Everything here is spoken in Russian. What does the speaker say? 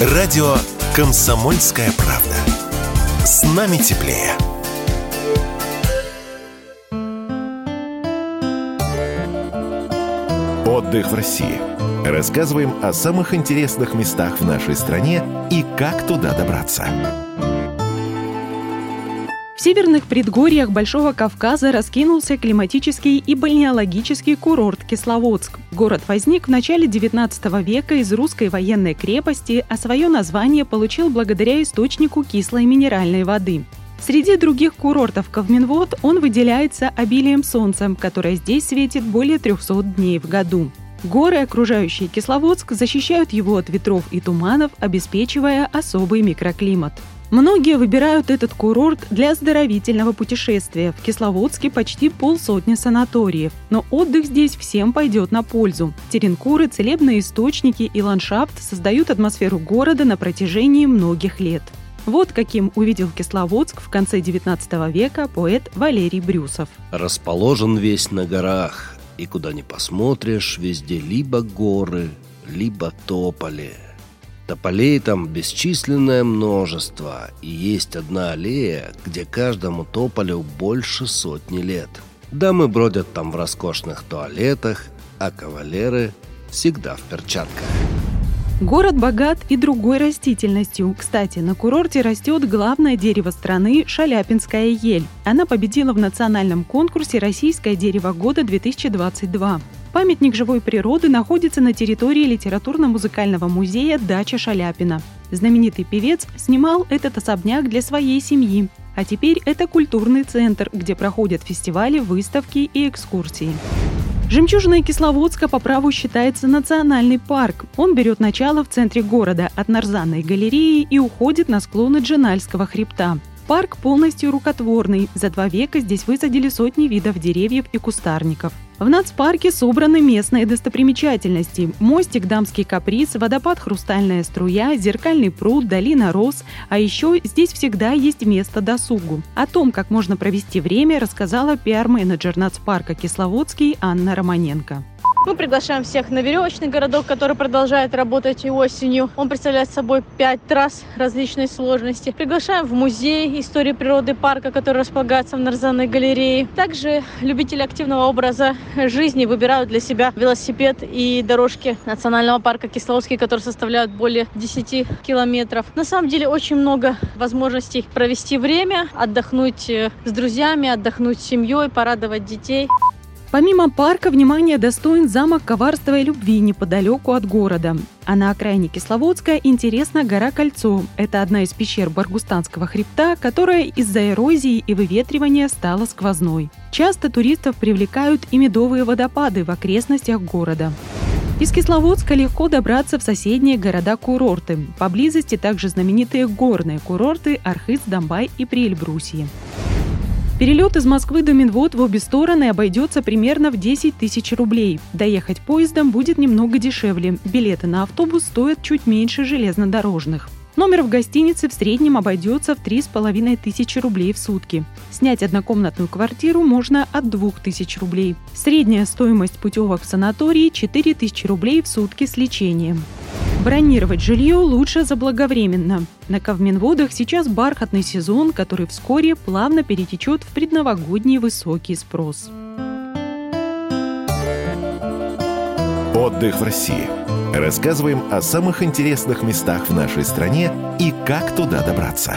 Радио «Комсомольская правда». С нами теплее. Отдых в России. Рассказываем о самых интересных местах в нашей стране и как туда добраться. Северных предгорьях Большого Кавказа раскинулся климатический и бальнеологический курорт Кисловодск. Город возник в начале XIX века из русской военной крепости, а свое название получил благодаря источнику кислой минеральной воды. Среди других курортов Ковминвод он выделяется обилием солнца, которое здесь светит более 300 дней в году. Горы, окружающие Кисловодск, защищают его от ветров и туманов, обеспечивая особый микроклимат. Многие выбирают этот курорт для оздоровительного путешествия. В Кисловодске почти полсотни санаториев, но отдых здесь всем пойдет на пользу. Теренкуры, целебные источники и ландшафт создают атмосферу города на протяжении многих лет. Вот каким увидел Кисловодск в конце XIX века поэт Валерий Брюсов. Расположен весь на горах, и куда ни посмотришь, везде либо горы, либо тополи – Тополей там бесчисленное множество, и есть одна аллея, где каждому тополю больше сотни лет. Дамы бродят там в роскошных туалетах, а кавалеры всегда в перчатках. Город богат и другой растительностью. Кстати, на курорте растет главное дерево страны – шаляпинская ель. Она победила в национальном конкурсе «Российское дерево года 2022». Памятник живой природы находится на территории литературно-музыкального музея «Дача Шаляпина». Знаменитый певец снимал этот особняк для своей семьи, а теперь это культурный центр, где проходят фестивали, выставки и экскурсии. Жемчужина Кисловодска по праву считается национальный парк. Он берет начало в центре города от Нарзанной галереи и уходит на склоны Джинальского хребта. Парк полностью рукотворный. За два века здесь высадили сотни видов деревьев и кустарников. В нацпарке собраны местные достопримечательности. Мостик «Дамский каприз», водопад «Хрустальная струя», зеркальный пруд, долина роз. А еще здесь всегда есть место досугу. О том, как можно провести время, рассказала пиар-менеджер нацпарка Кисловодский Анна Романенко. Мы приглашаем всех на веревочный городок, который продолжает работать и осенью. Он представляет собой пять трасс различной сложности. Приглашаем в музей истории природы парка, который располагается в Нарзанной галерее. Также любители активного образа жизни выбирают для себя велосипед и дорожки национального парка Кисловодский, которые составляют более 10 километров. На самом деле очень много возможностей провести время, отдохнуть э, с друзьями, отдохнуть с семьей, порадовать детей. Помимо парка, внимание достоин замок коварства и любви неподалеку от города. А на окраине Кисловодска интересна гора Кольцо. Это одна из пещер Баргустанского хребта, которая из-за эрозии и выветривания стала сквозной. Часто туристов привлекают и медовые водопады в окрестностях города. Из Кисловодска легко добраться в соседние города-курорты. Поблизости также знаменитые горные курорты Архыз, Домбай и Приэльбрусье. Перелет из Москвы до Минвод в обе стороны обойдется примерно в 10 тысяч рублей. Доехать поездом будет немного дешевле. Билеты на автобус стоят чуть меньше железнодорожных. Номер в гостинице в среднем обойдется в 3,5 тысячи рублей в сутки. Снять однокомнатную квартиру можно от 2 тысяч рублей. Средняя стоимость путевок в санатории – 4 тысячи рублей в сутки с лечением. Бронировать жилье лучше заблаговременно. На Ковминводах сейчас бархатный сезон, который вскоре плавно перетечет в предновогодний высокий спрос. Отдых в России. Рассказываем о самых интересных местах в нашей стране и как туда добраться.